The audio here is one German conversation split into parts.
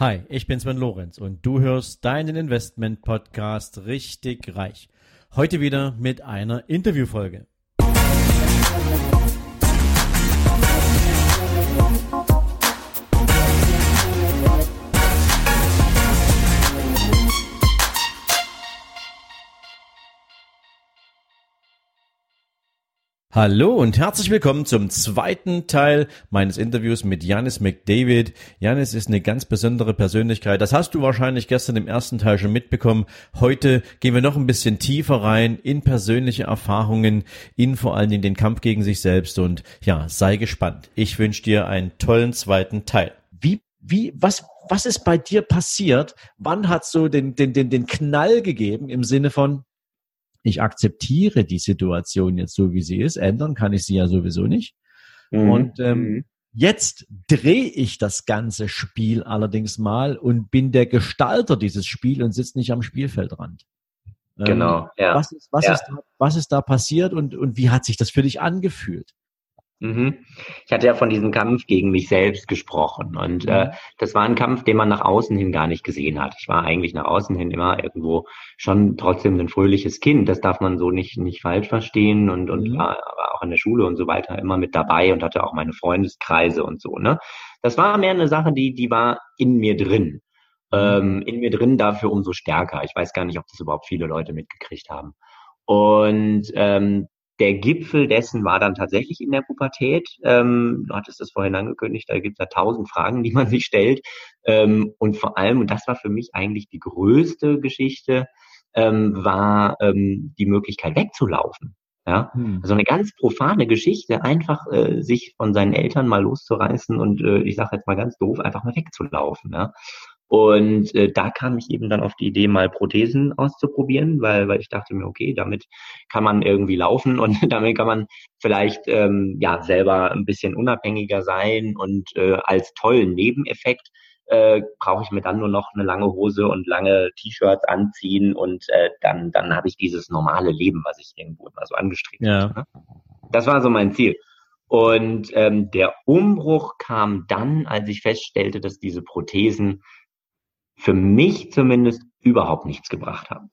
Hi, ich bin Sven Lorenz und du hörst deinen Investment Podcast richtig reich. Heute wieder mit einer Interviewfolge. Hallo und herzlich willkommen zum zweiten Teil meines Interviews mit Janis McDavid. Janis ist eine ganz besondere Persönlichkeit. Das hast du wahrscheinlich gestern im ersten Teil schon mitbekommen. Heute gehen wir noch ein bisschen tiefer rein in persönliche Erfahrungen, in vor allen Dingen den Kampf gegen sich selbst und ja, sei gespannt. Ich wünsche dir einen tollen zweiten Teil. Wie, wie, was, was ist bei dir passiert? Wann hat so den, den, den, den Knall gegeben im Sinne von, ich akzeptiere die Situation jetzt so, wie sie ist. Ändern kann ich sie ja sowieso nicht. Mhm. Und ähm, mhm. jetzt drehe ich das ganze Spiel allerdings mal und bin der Gestalter dieses Spiels und sitze nicht am Spielfeldrand. Ähm, genau, ja. Was ist, was, ja. ist da, was ist da passiert und, und wie hat sich das für dich angefühlt? Mhm. Ich hatte ja von diesem Kampf gegen mich selbst gesprochen und äh, mhm. äh, das war ein Kampf, den man nach außen hin gar nicht gesehen hat. Ich war eigentlich nach außen hin immer irgendwo schon trotzdem ein fröhliches Kind. Das darf man so nicht nicht falsch verstehen und und mhm. war aber auch in der Schule und so weiter immer mit dabei und hatte auch meine Freundeskreise und so. Ne, das war mehr eine Sache, die die war in mir drin. Mhm. Ähm, in mir drin dafür umso stärker. Ich weiß gar nicht, ob das überhaupt viele Leute mitgekriegt haben. Und ähm, der Gipfel dessen war dann tatsächlich in der Pubertät. Ähm, du hattest es vorhin angekündigt, da gibt es ja tausend Fragen, die man sich stellt. Ähm, und vor allem, und das war für mich eigentlich die größte Geschichte, ähm, war ähm, die Möglichkeit wegzulaufen. Ja, hm. also eine ganz profane Geschichte, einfach äh, sich von seinen Eltern mal loszureißen und äh, ich sage jetzt mal ganz doof, einfach mal wegzulaufen. Ja? Und äh, da kam ich eben dann auf die Idee, mal Prothesen auszuprobieren, weil, weil ich dachte mir, okay, damit kann man irgendwie laufen und damit kann man vielleicht ähm, ja selber ein bisschen unabhängiger sein und äh, als tollen Nebeneffekt äh, brauche ich mir dann nur noch eine lange Hose und lange T-Shirts anziehen und äh, dann dann habe ich dieses normale Leben, was ich irgendwo immer so angestrebt ja. habe. Ne? Das war so mein Ziel. Und ähm, der Umbruch kam dann, als ich feststellte, dass diese Prothesen für mich zumindest überhaupt nichts gebracht haben.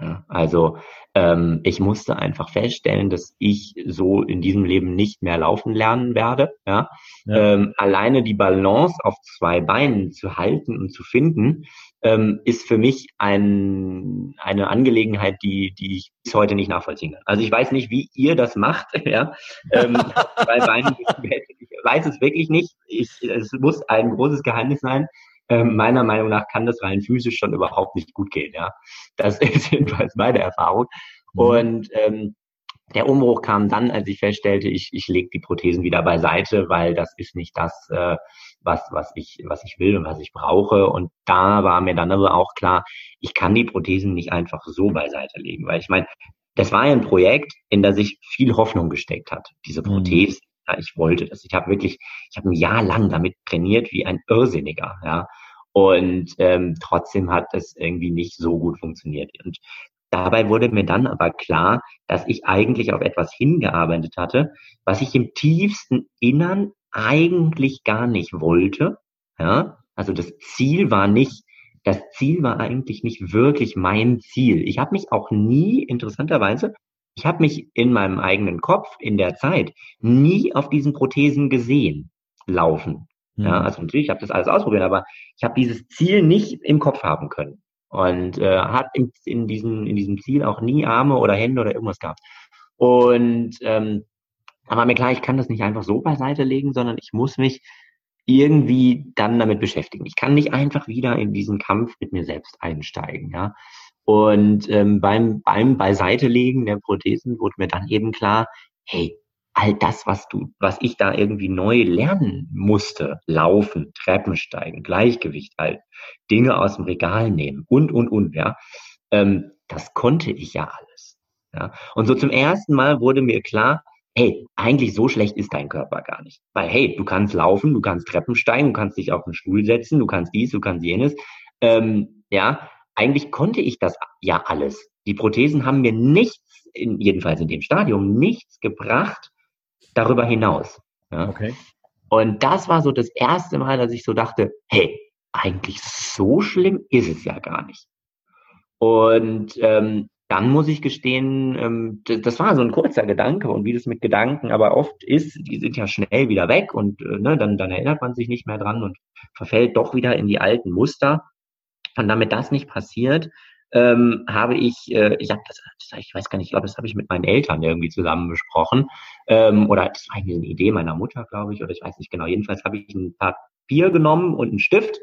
Ja, also ähm, ich musste einfach feststellen, dass ich so in diesem Leben nicht mehr laufen lernen werde. Ja? ja. Ähm, alleine die Balance auf zwei Beinen zu halten und zu finden, ähm, ist für mich ein, eine Angelegenheit, die, die ich bis heute nicht nachvollziehen kann. Also ich weiß nicht, wie ihr das macht. Ja? Ähm, zwei Beinen, ich weiß es wirklich nicht. Ich, es muss ein großes Geheimnis sein. Ähm, meiner Meinung nach kann das rein physisch schon überhaupt nicht gut gehen. Ja, das ist jedenfalls meine Erfahrung. Mhm. Und ähm, der Umbruch kam dann, als ich feststellte, ich, ich lege die Prothesen wieder beiseite, weil das ist nicht das, äh, was, was, ich, was ich will und was ich brauche. Und da war mir dann aber auch klar, ich kann die Prothesen nicht einfach so beiseite legen, weil ich meine, das war ja ein Projekt, in das sich viel Hoffnung gesteckt hat, diese mhm. Ja, ich wollte das. Ich habe wirklich, ich habe ein Jahr lang damit trainiert wie ein Irrsinniger. Ja, und ähm, trotzdem hat es irgendwie nicht so gut funktioniert. Und dabei wurde mir dann aber klar, dass ich eigentlich auf etwas hingearbeitet hatte, was ich im tiefsten Innern eigentlich gar nicht wollte. Ja, also das Ziel war nicht, das Ziel war eigentlich nicht wirklich mein Ziel. Ich habe mich auch nie, interessanterweise, ich habe mich in meinem eigenen Kopf in der Zeit nie auf diesen Prothesen gesehen laufen. Mhm. Ja, also natürlich, ich habe das alles ausprobiert, aber ich habe dieses Ziel nicht im Kopf haben können. Und äh, hat in, in, diesem, in diesem Ziel auch nie Arme oder Hände oder irgendwas gehabt. Und ähm, war mir klar, ich kann das nicht einfach so beiseite legen, sondern ich muss mich irgendwie dann damit beschäftigen. Ich kann nicht einfach wieder in diesen Kampf mit mir selbst einsteigen, ja. Und ähm, beim, beim Beiseitelegen der Prothesen wurde mir dann eben klar, hey, all das, was du, was ich da irgendwie neu lernen musste, laufen, Treppen steigen, Gleichgewicht halten, Dinge aus dem Regal nehmen und, und, und, ja, ähm, das konnte ich ja alles. Ja. Und so zum ersten Mal wurde mir klar, hey, eigentlich so schlecht ist dein Körper gar nicht. Weil, hey, du kannst laufen, du kannst Treppen steigen, du kannst dich auf den Stuhl setzen, du kannst dies, du kannst jenes. Ähm, ja, eigentlich konnte ich das ja alles. Die Prothesen haben mir nichts, in, jedenfalls in dem Stadium, nichts gebracht, darüber hinaus. Ja? Okay. Und das war so das erste Mal, dass ich so dachte, hey, eigentlich so schlimm ist es ja gar nicht. Und ähm, dann muss ich gestehen, ähm, das war so ein kurzer Gedanke und wie das mit Gedanken aber oft ist, die sind ja schnell wieder weg und äh, ne, dann, dann erinnert man sich nicht mehr dran und verfällt doch wieder in die alten Muster. Und damit das nicht passiert, ähm, habe ich, äh, ich habe das, das, ich weiß gar nicht, ich glaube, das habe ich mit meinen Eltern irgendwie zusammen besprochen. Ähm, oder das war eine Idee meiner Mutter, glaube ich, oder ich weiß nicht genau. Jedenfalls habe ich ein Papier genommen und einen Stift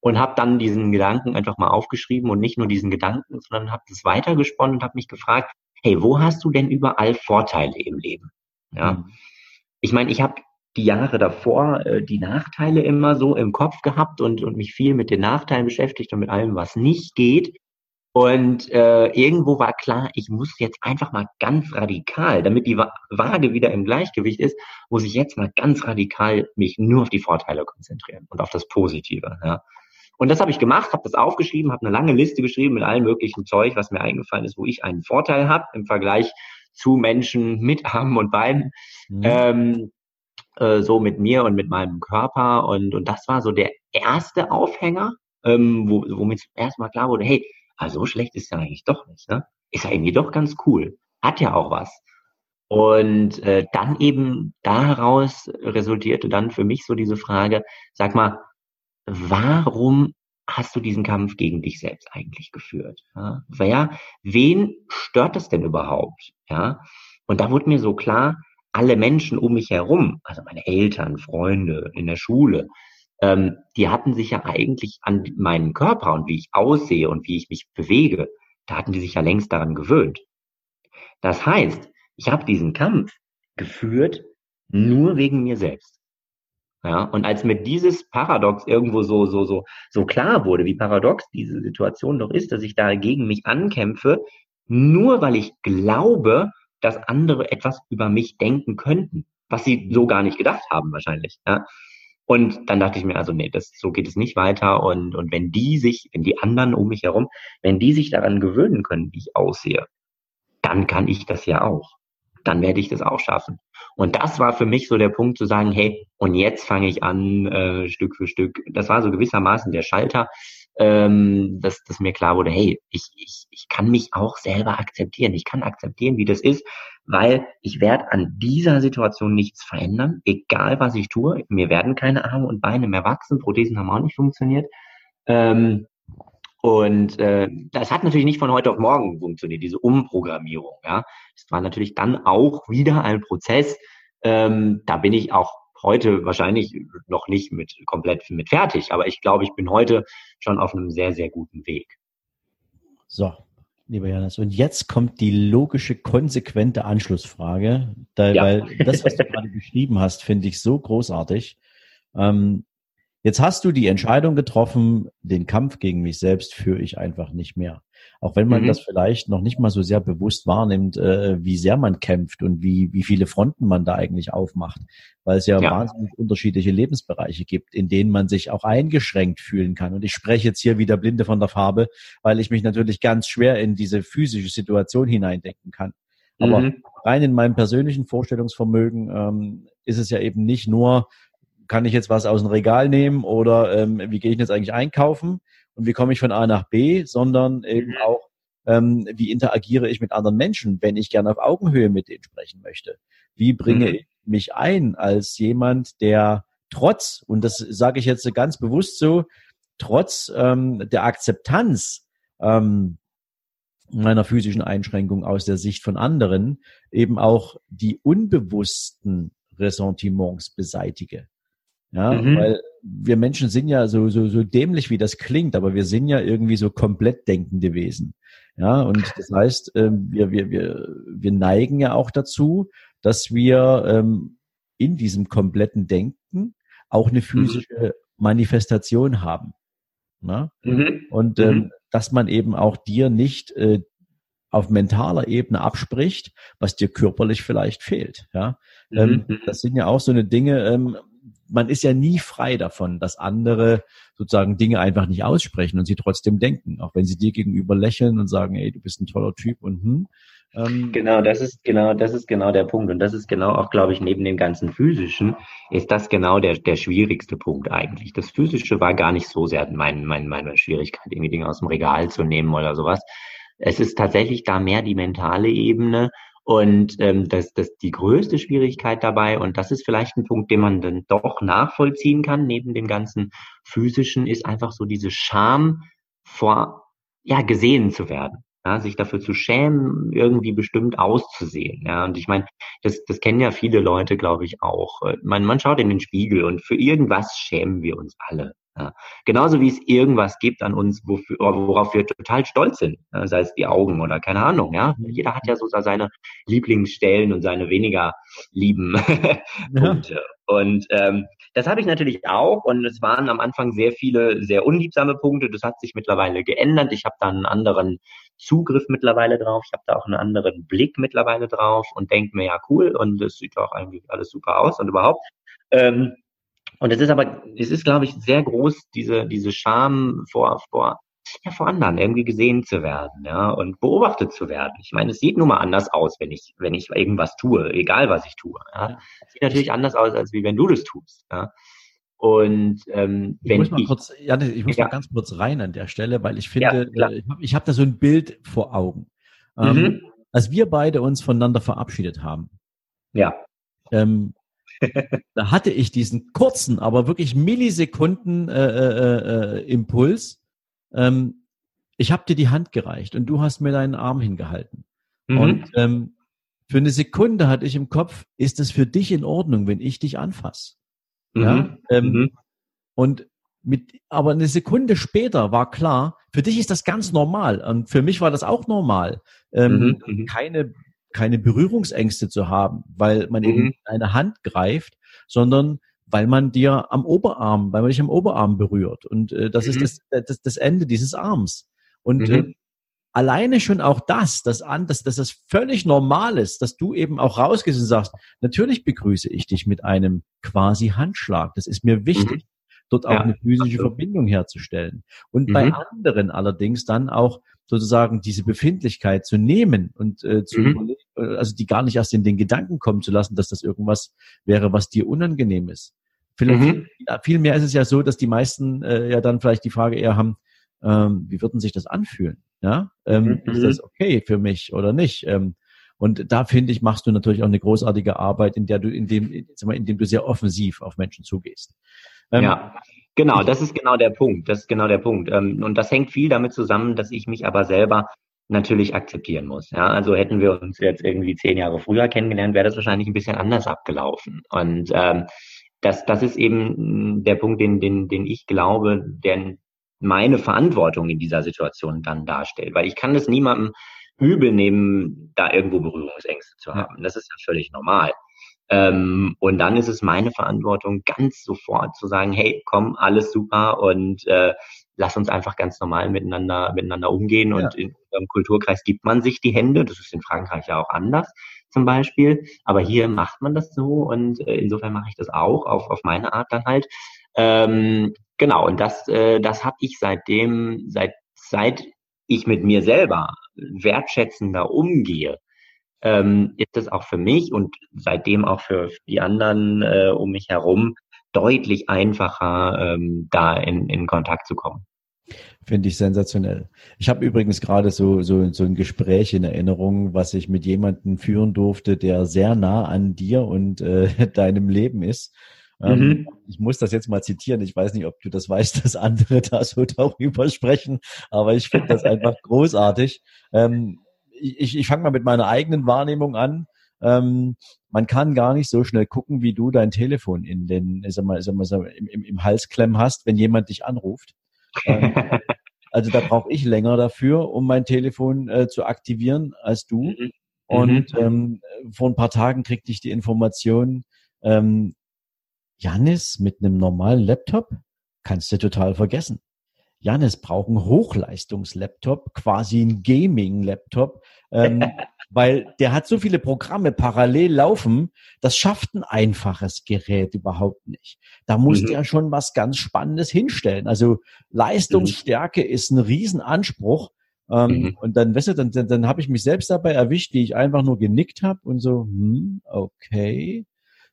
und habe dann diesen Gedanken einfach mal aufgeschrieben und nicht nur diesen Gedanken, sondern habe das weitergesponnen und habe mich gefragt, hey, wo hast du denn überall Vorteile im Leben? Ja. Mhm. Ich meine, ich habe die Jahre davor äh, die Nachteile immer so im Kopf gehabt und, und mich viel mit den Nachteilen beschäftigt und mit allem, was nicht geht. Und äh, irgendwo war klar, ich muss jetzt einfach mal ganz radikal, damit die Waage wieder im Gleichgewicht ist, muss ich jetzt mal ganz radikal mich nur auf die Vorteile konzentrieren und auf das Positive. Ja. Und das habe ich gemacht, habe das aufgeschrieben, habe eine lange Liste geschrieben mit allem möglichen Zeug, was mir eingefallen ist, wo ich einen Vorteil habe im Vergleich zu Menschen mit Armen und Beinen. Mhm. Ähm, äh, so mit mir und mit meinem Körper. Und, und das war so der erste Aufhänger, ähm, wo, wo mir zum ersten Mal klar wurde, hey, also so schlecht ist ja eigentlich doch nicht. Ne? Ist ja irgendwie doch ganz cool. Hat ja auch was. Und äh, dann eben daraus resultierte dann für mich so diese Frage, sag mal, warum hast du diesen Kampf gegen dich selbst eigentlich geführt? Ja? Wer, wen stört das denn überhaupt? Ja? Und da wurde mir so klar, alle Menschen um mich herum, also meine Eltern, Freunde in der Schule, ähm, die hatten sich ja eigentlich an meinen Körper und wie ich aussehe und wie ich mich bewege, da hatten die sich ja längst daran gewöhnt. Das heißt, ich habe diesen Kampf geführt nur wegen mir selbst. Ja, und als mir dieses Paradox irgendwo so, so, so, so klar wurde, wie paradox diese Situation doch ist, dass ich da gegen mich ankämpfe, nur weil ich glaube, dass andere etwas über mich denken könnten, was sie so gar nicht gedacht haben wahrscheinlich. Ja. Und dann dachte ich mir, also nee, das, so geht es nicht weiter. Und, und wenn die sich, wenn die anderen um mich herum, wenn die sich daran gewöhnen können, wie ich aussehe, dann kann ich das ja auch. Dann werde ich das auch schaffen. Und das war für mich so der Punkt zu sagen, hey, und jetzt fange ich an, äh, Stück für Stück. Das war so gewissermaßen der Schalter, ähm, dass, dass mir klar wurde, hey, ich, ich, ich kann mich auch selber akzeptieren. Ich kann akzeptieren, wie das ist, weil ich werde an dieser Situation nichts verändern, egal was ich tue. Mir werden keine Arme und Beine mehr wachsen, Prothesen haben auch nicht funktioniert. Ähm, und äh, das hat natürlich nicht von heute auf morgen funktioniert, diese Umprogrammierung. Ja, das war natürlich dann auch wieder ein Prozess. Ähm, da bin ich auch heute wahrscheinlich noch nicht mit komplett mit fertig, aber ich glaube, ich bin heute schon auf einem sehr, sehr guten Weg. So, lieber Janis. Und jetzt kommt die logische, konsequente Anschlussfrage, da, ja. weil das, was du gerade beschrieben hast, finde ich so großartig. Ähm, jetzt hast du die Entscheidung getroffen, den Kampf gegen mich selbst führe ich einfach nicht mehr. Auch wenn man mhm. das vielleicht noch nicht mal so sehr bewusst wahrnimmt, äh, wie sehr man kämpft und wie, wie viele Fronten man da eigentlich aufmacht. Weil es ja, ja, wahnsinnig unterschiedliche Lebensbereiche gibt, in denen man sich auch eingeschränkt fühlen kann. Und ich spreche jetzt hier wieder Blinde von der Farbe, weil ich mich natürlich ganz schwer in diese physische Situation hineindenken kann. Aber mhm. rein in meinem persönlichen Vorstellungsvermögen ähm, ist es ja eben nicht nur, kann ich jetzt was aus dem Regal nehmen oder ähm, wie gehe ich jetzt eigentlich einkaufen, und wie komme ich von A nach B, sondern eben mhm. auch, ähm, wie interagiere ich mit anderen Menschen, wenn ich gerne auf Augenhöhe mit denen sprechen möchte. Wie bringe mhm. ich mich ein als jemand, der trotz, und das sage ich jetzt ganz bewusst so, trotz ähm, der Akzeptanz ähm, meiner physischen Einschränkung aus der Sicht von anderen eben auch die unbewussten Ressentiments beseitige. Ja, mhm. weil wir Menschen sind ja so, so, so dämlich, wie das klingt, aber wir sind ja irgendwie so komplett denkende Wesen. Ja, und das heißt, ähm, wir, wir, wir, wir neigen ja auch dazu, dass wir ähm, in diesem kompletten Denken auch eine mhm. physische. Manifestation haben. Mhm. Und ähm, mhm. dass man eben auch dir nicht äh, auf mentaler Ebene abspricht, was dir körperlich vielleicht fehlt. Ja, ähm, mhm. das sind ja auch so eine Dinge. Ähm, man ist ja nie frei davon, dass andere sozusagen Dinge einfach nicht aussprechen und sie trotzdem denken, auch wenn sie dir gegenüber lächeln und sagen, ey, du bist ein toller Typ und hm, Ähm, genau, das ist genau, das ist genau der Punkt. Und das ist genau auch, glaube ich, neben dem ganzen physischen, ist das genau der, der schwierigste Punkt eigentlich. Das physische war gar nicht so sehr mein, mein, meine Schwierigkeit, irgendwie Dinge aus dem Regal zu nehmen oder sowas. Es ist tatsächlich da mehr die mentale Ebene und ähm, das, das die größte Schwierigkeit dabei, und das ist vielleicht ein Punkt, den man dann doch nachvollziehen kann, neben dem ganzen physischen, ist einfach so diese Scham vor ja gesehen zu werden ja, sich dafür zu schämen, irgendwie bestimmt auszusehen. Ja, und ich meine, das, das kennen ja viele Leute, glaube ich, auch. Man, man schaut in den Spiegel und für irgendwas schämen wir uns alle. Ja. Genauso wie es irgendwas gibt an uns, wofür, worauf wir total stolz sind, ja, sei es die Augen oder keine Ahnung. Ja, jeder hat ja so seine Lieblingsstellen und seine weniger lieben Punkte. Und ähm, das habe ich natürlich auch und es waren am Anfang sehr viele sehr unliebsame Punkte. Das hat sich mittlerweile geändert. Ich habe da einen anderen Zugriff mittlerweile drauf. Ich habe da auch einen anderen Blick mittlerweile drauf und denke mir, ja cool und es sieht auch eigentlich alles super aus und überhaupt. Ähm, und es ist aber, es ist, glaube ich, sehr groß, diese, diese Scham vor, vor, ja, vor anderen irgendwie gesehen zu werden, ja, und beobachtet zu werden. Ich meine, es sieht nun mal anders aus, wenn ich, wenn ich irgendwas tue, egal was ich tue. Ja. Es sieht natürlich anders aus, als wie wenn du das tust, ja. Und ähm, ich wenn muss mal ich, kurz, ja, ich muss ja. mal ganz kurz rein an der Stelle, weil ich finde, ja, äh, ich habe hab da so ein Bild vor Augen. Ähm, mhm. als wir beide uns voneinander verabschiedet haben. Ja. Ähm, da hatte ich diesen kurzen, aber wirklich Millisekunden äh, äh, äh, Impuls. Ähm, ich habe dir die Hand gereicht und du hast mir deinen Arm hingehalten. Mhm. Und ähm, für eine Sekunde hatte ich im Kopf, ist es für dich in Ordnung, wenn ich dich anfasse? Mhm. Ja. Ähm, mhm. Und mit, aber eine Sekunde später war klar, für dich ist das ganz normal und für mich war das auch normal, ähm, mhm. mhm. keine keine Berührungsängste zu haben, weil man mhm. eben eine Hand greift, sondern weil man dir am Oberarm, weil man dich am Oberarm berührt. Und äh, das mhm. ist das, äh, das, das Ende dieses Arms. Und mhm. äh, alleine schon auch das, dass an, dass, dass das völlig normal ist, dass du eben auch rausgehst und sagst, natürlich begrüße ich dich mit einem quasi Handschlag. Das ist mir wichtig, mhm. Dort auch ja. eine physische Verbindung herzustellen. Und bei mhm. anderen allerdings dann auch sozusagen diese Befindlichkeit zu nehmen und äh, zu mhm. also die gar nicht erst in den Gedanken kommen zu lassen, dass das irgendwas wäre, was dir unangenehm ist. Vielleicht, mhm. viel mehr ist es ja so, dass die meisten äh, ja dann vielleicht die Frage eher haben, ähm, wie würden sich das anfühlen? Ja, ähm, mhm. ist das okay für mich oder nicht? Ähm, und da finde ich, machst du natürlich auch eine großartige Arbeit, in der du, in dem, sag mal, in dem du sehr offensiv auf Menschen zugehst. Ähm, ja. Genau, das ist genau der Punkt. Das ist genau der Punkt. Ähm, und das hängt viel damit zusammen, dass ich mich aber selber natürlich akzeptieren muss. Ja, also hätten wir uns jetzt irgendwie zehn Jahre früher kennengelernt, wäre das wahrscheinlich ein bisschen anders abgelaufen. Und ähm, das, das ist eben der Punkt, den, den, den ich glaube, der meine Verantwortung in dieser Situation dann darstellt. Weil ich kann es niemandem übel nehmen, da irgendwo Berührungsängste zu haben. Das ist ja völlig normal. Ähm, und dann ist es meine Verantwortung, ganz sofort zu sagen, hey, komm, alles super und äh, lass uns einfach ganz normal miteinander, miteinander umgehen. Ja. Und in unserem Kulturkreis gibt man sich die Hände. Das ist in Frankreich ja auch anders zum Beispiel. Aber hier macht man das so und äh, insofern mache ich das auch auf, auf meine Art dann halt. Ähm, genau, und das, äh, das habe ich seitdem, seit, seit ich mit mir selber wertschätzender umgehe, ähm, ist es auch für mich und seitdem auch für die anderen äh, um mich herum deutlich einfacher, ähm, da in, in Kontakt zu kommen. Finde ich sensationell. Ich habe übrigens gerade so, so, so ein Gespräch in Erinnerung, was ich mit jemandem führen durfte, der sehr nah an dir und äh, deinem Leben ist. Ähm, mhm. Ich muss das jetzt mal zitieren. Ich weiß nicht, ob du das weißt, dass andere da so darüber sprechen, aber ich finde das einfach großartig. Ähm, ich, ich fange mal mit meiner eigenen Wahrnehmung an. Ähm, man kann gar nicht so schnell gucken, wie du dein Telefon in den, sag mal, sag mal, sag mal, im, im, im Halsklemm hast, wenn jemand dich anruft. Ähm, also da brauche ich länger dafür, um mein Telefon äh, zu aktivieren als du. Mhm. Und mhm. ähm, vor ein paar Tagen kriegte ich die Information, ähm, Janis mit einem normalen Laptop kannst du total vergessen. Janis braucht einen Hochleistungslaptop, quasi ein Gaming-Laptop, ähm, weil der hat so viele Programme parallel laufen, das schafft ein einfaches Gerät überhaupt nicht. Da muss mhm. der schon was ganz Spannendes hinstellen. Also Leistungsstärke mhm. ist ein Riesenanspruch Ähm, mhm. Und dann, weißt du, dann, dann, dann habe ich mich selbst dabei erwischt, wie ich einfach nur genickt habe und so, hm, okay,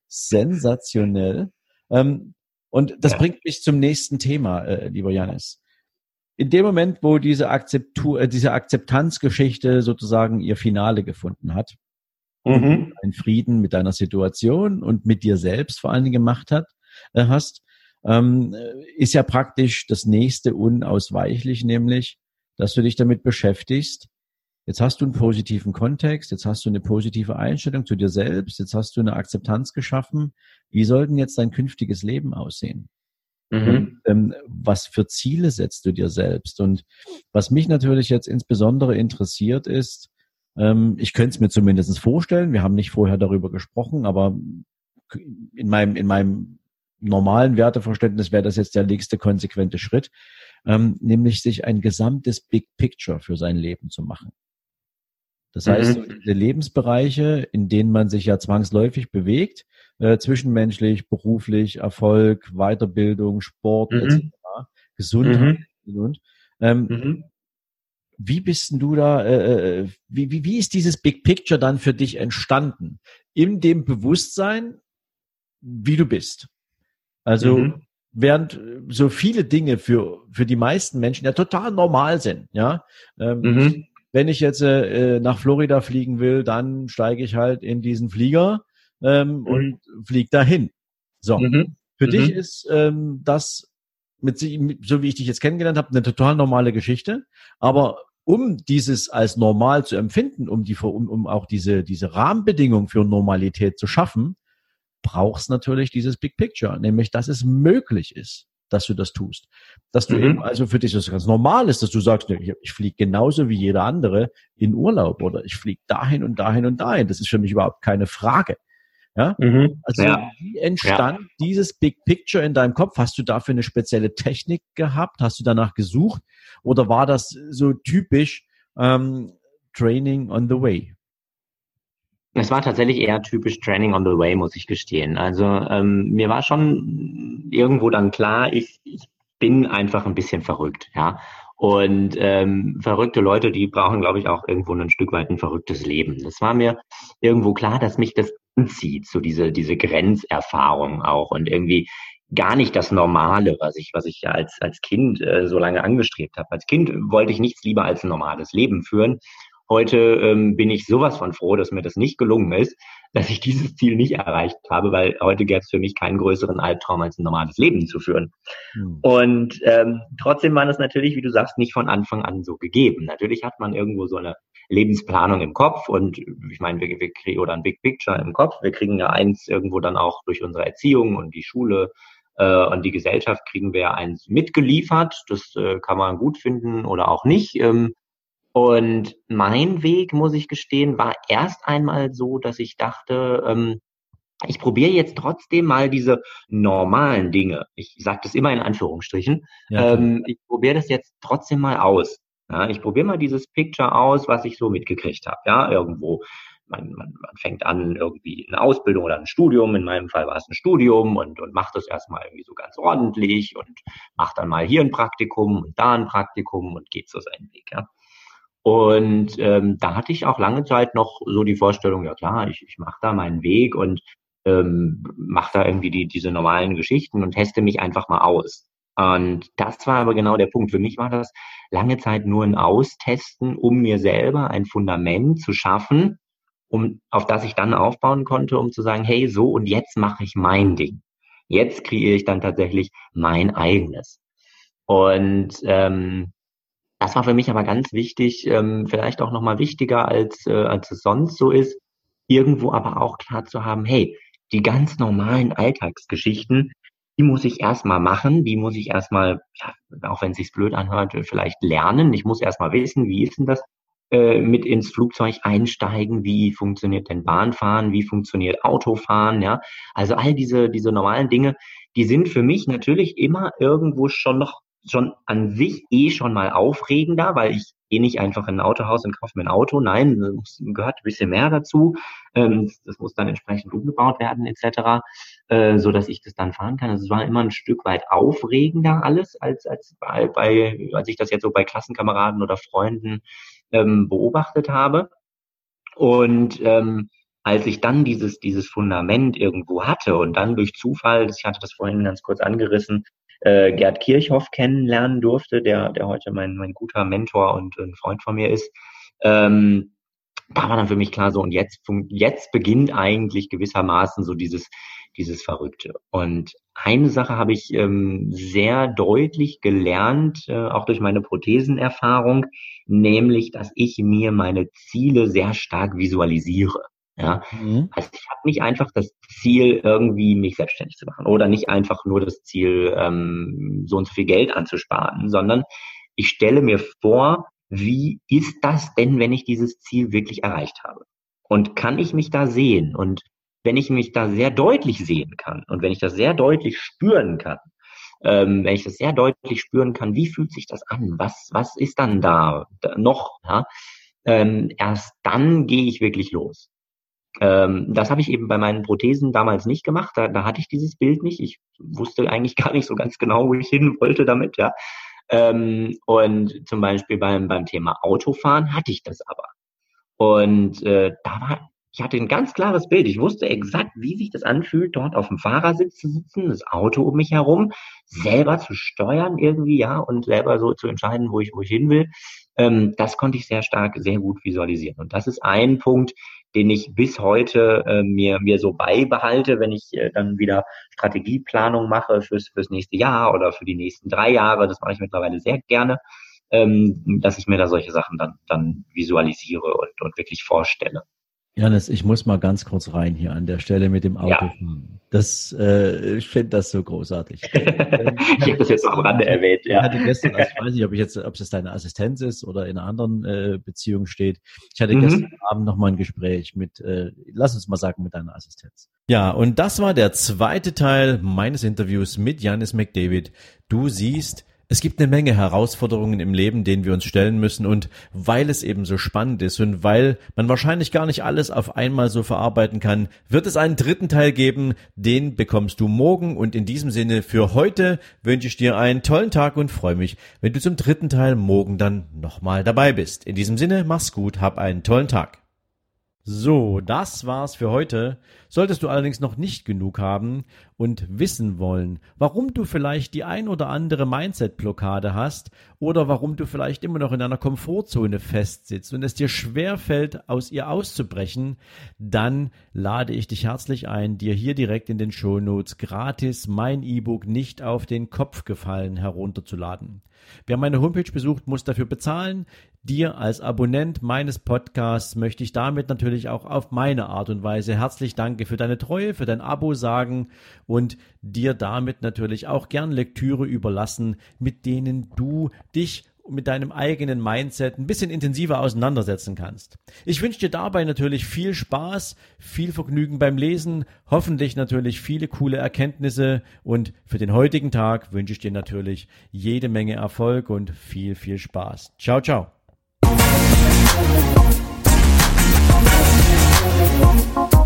sensationell. Ähm, und das ja. bringt mich zum nächsten Thema, äh, lieber Janis. In dem Moment, wo diese, Akzeptur, äh, diese Akzeptanzgeschichte sozusagen ihr Finale gefunden hat, mhm. einen Frieden mit deiner Situation und mit dir selbst vor allen Dingen gemacht hat, äh, hast, ähm, ist ja praktisch das nächste unausweichlich, nämlich, dass du dich damit beschäftigst. Jetzt hast du einen positiven Kontext, jetzt hast du eine positive Einstellung zu dir selbst, jetzt hast du eine Akzeptanz geschaffen. Wie soll denn jetzt dein künftiges Leben aussehen? Mhm. Und, ähm, was für Ziele setzt du dir selbst? Und was mich natürlich jetzt insbesondere interessiert ist, ähm, ich könnte es mir zumindest vorstellen, wir haben nicht vorher darüber gesprochen, aber in meinem, in meinem normalen Werteverständnis wäre das jetzt der nächste konsequente Schritt, ähm, nämlich sich ein gesamtes Big Picture für sein Leben zu machen. Das heißt, mhm. diese Lebensbereiche, in denen man sich ja zwangsläufig bewegt, äh, zwischenmenschlich, beruflich, Erfolg, Weiterbildung, Sport, mhm. etc., Gesundheit, mhm. ähm, mhm. Wie bist denn du da, äh, äh, wie, wie, wie ist dieses Big Picture dann für dich entstanden? In dem Bewusstsein, wie du bist. Also mhm. während so viele Dinge für, für die meisten Menschen ja total normal sind, ja. Ähm, mhm. Wenn ich jetzt äh, nach Florida fliegen will, dann steige ich halt in diesen Flieger ähm, mhm. und fliege dahin. So. Mhm. Für dich mhm. ist ähm, das mit, so wie ich dich jetzt kennengelernt habe, eine total normale Geschichte. Aber um dieses als normal zu empfinden, um die, um, um auch diese, diese Rahmenbedingungen für Normalität zu schaffen, brauchst natürlich dieses Big Picture, nämlich dass es möglich ist, dass du das tust. Dass du mhm. eben, also für dich das ganz normal ist, dass du sagst, ich, ich fliege genauso wie jeder andere in Urlaub oder ich fliege dahin und dahin und dahin. Das ist für mich überhaupt keine Frage. Ja? Mhm. Also ja. wie entstand ja. dieses Big Picture in deinem Kopf? Hast du dafür eine spezielle Technik gehabt? Hast du danach gesucht? Oder war das so typisch ähm, Training on the Way? Es war tatsächlich eher typisch Training on the Way, muss ich gestehen. Also ähm, mir war schon irgendwo dann klar, ich, ich bin einfach ein bisschen verrückt, ja. Und ähm, verrückte Leute, die brauchen, glaube ich, auch irgendwo ein Stück weit ein verrücktes Leben. Das war mir irgendwo klar, dass mich das anzieht, so diese, diese Grenzerfahrung auch und irgendwie gar nicht das Normale, was ich, was ich ja als, als Kind äh, so lange angestrebt habe. Als Kind wollte ich nichts lieber als ein normales Leben führen Heute ähm, bin ich sowas von froh, dass mir das nicht gelungen ist, dass ich dieses Ziel nicht erreicht habe, weil heute gäbe es für mich keinen größeren Albtraum, als ein normales Leben zu führen. Mhm. Und ähm, trotzdem war es natürlich, wie du sagst, nicht von Anfang an so gegeben. Natürlich hat man irgendwo so eine Lebensplanung im Kopf und ich meine, wir, wir kriegen oder ein Big Picture im Kopf. Wir kriegen ja eins irgendwo dann auch durch unsere Erziehung und die Schule äh, und die Gesellschaft kriegen wir eins mitgeliefert. Das äh, kann man gut finden oder auch nicht. Ähm, und mein Weg, muss ich gestehen, war erst einmal so, dass ich dachte, ähm, ich probiere jetzt trotzdem mal diese normalen Dinge. Ich sage das immer in Anführungsstrichen. Ja, ähm, ich probiere das jetzt trotzdem mal aus. Ja, ich probiere mal dieses Picture aus, was ich so mitgekriegt habe. Ja, irgendwo. Man, man, man fängt an, irgendwie eine Ausbildung oder ein Studium. In meinem Fall war es ein Studium und, und macht das erstmal irgendwie so ganz ordentlich und macht dann mal hier ein Praktikum und da ein Praktikum und geht so seinen Weg. Ja. Und ähm, da hatte ich auch lange Zeit noch so die Vorstellung, ja klar, ich, ich mache da meinen Weg und ähm, mache da irgendwie die, diese normalen Geschichten und teste mich einfach mal aus. Und das war aber genau der Punkt. Für mich war das lange Zeit nur ein Austesten, um mir selber ein Fundament zu schaffen, um, auf das ich dann aufbauen konnte, um zu sagen, hey, so und jetzt mache ich mein Ding. Jetzt kreiere ich dann tatsächlich mein eigenes. Und ähm, das war für mich aber ganz wichtig, ähm, vielleicht auch nochmal wichtiger, als, äh, als es sonst so ist, irgendwo aber auch klar zu haben, hey, die ganz normalen Alltagsgeschichten, die muss ich erstmal machen, die muss ich erstmal, ja, auch wenn es sich blöd anhört, vielleicht lernen. Ich muss erstmal wissen, wie ist denn das äh, mit ins Flugzeug einsteigen, wie funktioniert denn Bahnfahren, wie funktioniert Autofahren, ja. Also all diese, diese normalen Dinge, die sind für mich natürlich immer irgendwo schon noch schon an sich eh schon mal aufregender, weil ich gehe nicht einfach in ein Autohaus und kaufe mir ein Auto. Nein, gehört ein bisschen mehr dazu. Ähm, das muss dann entsprechend umgebaut werden etc., äh, so dass ich das dann fahren kann. Also es war immer ein Stück weit aufregender alles als als bei, bei als ich das jetzt so bei Klassenkameraden oder Freunden ähm, beobachtet habe. Und ähm, als ich dann dieses, dieses Fundament irgendwo hatte und dann durch Zufall, ich hatte das vorhin ganz kurz angerissen, äh, Gerd Kirchhoff kennenlernen durfte, der, der heute mein, mein guter Mentor und ein Freund von mir ist, ähm, da war dann für mich klar so, und jetzt, jetzt beginnt eigentlich gewissermaßen so dieses, dieses Verrückte. Und eine Sache habe ich ähm, sehr deutlich gelernt, äh, auch durch meine Prothesenerfahrung, nämlich, dass ich mir meine Ziele sehr stark visualisiere. Ja, mhm. also ich habe nicht einfach das Ziel, irgendwie mich selbstständig zu machen oder nicht einfach nur das Ziel, ähm, so und so viel Geld anzusparen, sondern ich stelle mir vor, wie ist das denn, wenn ich dieses Ziel wirklich erreicht habe? Und kann ich mich da sehen? Und wenn ich mich da sehr deutlich sehen kann und wenn ich das sehr deutlich spüren kann, ähm, wenn ich das sehr deutlich spüren kann, wie fühlt sich das an? Was, was ist dann da, da noch? Ja? Ähm, erst dann gehe ich wirklich los. Ähm, das habe ich eben bei meinen Prothesen damals nicht gemacht. Da, da hatte ich dieses Bild nicht. Ich wusste eigentlich gar nicht so ganz genau, wo ich hin wollte damit, ja. Ähm, und zum Beispiel beim, beim Thema Autofahren hatte ich das aber. Und äh, da war, ich hatte ein ganz klares Bild. Ich wusste exakt, wie sich das anfühlt, dort auf dem Fahrersitz zu sitzen, das Auto um mich herum, selber zu steuern irgendwie, ja, und selber so zu entscheiden, wo ich, wo ich hin will. Ähm, das konnte ich sehr stark, sehr gut visualisieren. Und das ist ein Punkt, den ich bis heute äh, mir, mir so beibehalte, wenn ich äh, dann wieder Strategieplanung mache fürs, fürs nächste Jahr oder für die nächsten drei Jahre. Das mache ich mittlerweile sehr gerne, ähm, dass ich mir da solche Sachen dann, dann visualisiere und, und wirklich vorstelle. Janis, ich muss mal ganz kurz rein hier an der Stelle mit dem Auto. Ja. Das, äh, ich finde das so großartig. ich habe das jetzt am Rande erwähnt, ja. Ich hatte gestern, also ich weiß nicht, ob ich jetzt, ob es deine Assistenz ist oder in einer anderen äh, Beziehung steht. Ich hatte mhm. gestern Abend noch mal ein Gespräch mit, äh, lass uns mal sagen, mit deiner Assistenz. Ja, und das war der zweite Teil meines Interviews mit Janis McDavid. Du siehst, es gibt eine Menge Herausforderungen im Leben, denen wir uns stellen müssen und weil es eben so spannend ist und weil man wahrscheinlich gar nicht alles auf einmal so verarbeiten kann, wird es einen dritten Teil geben, den bekommst du morgen und in diesem Sinne für heute wünsche ich dir einen tollen Tag und freue mich, wenn du zum dritten Teil morgen dann nochmal dabei bist. In diesem Sinne, mach's gut, hab einen tollen Tag. So, das war's für heute. Solltest du allerdings noch nicht genug haben und wissen wollen, warum du vielleicht die ein oder andere Mindset-Blockade hast oder warum du vielleicht immer noch in einer Komfortzone festsitzt und es dir schwer fällt, aus ihr auszubrechen, dann lade ich dich herzlich ein, dir hier direkt in den Shownotes gratis mein E-Book nicht auf den Kopf gefallen herunterzuladen. Wer meine Homepage besucht, muss dafür bezahlen. Dir als Abonnent meines Podcasts möchte ich damit natürlich auch auf meine Art und Weise herzlich danke für deine Treue, für dein Abo sagen und dir damit natürlich auch gern Lektüre überlassen, mit denen du dich mit deinem eigenen Mindset ein bisschen intensiver auseinandersetzen kannst. Ich wünsche dir dabei natürlich viel Spaß, viel Vergnügen beim Lesen, hoffentlich natürlich viele coole Erkenntnisse und für den heutigen Tag wünsche ich dir natürlich jede Menge Erfolg und viel, viel Spaß. Ciao, ciao. Thank you.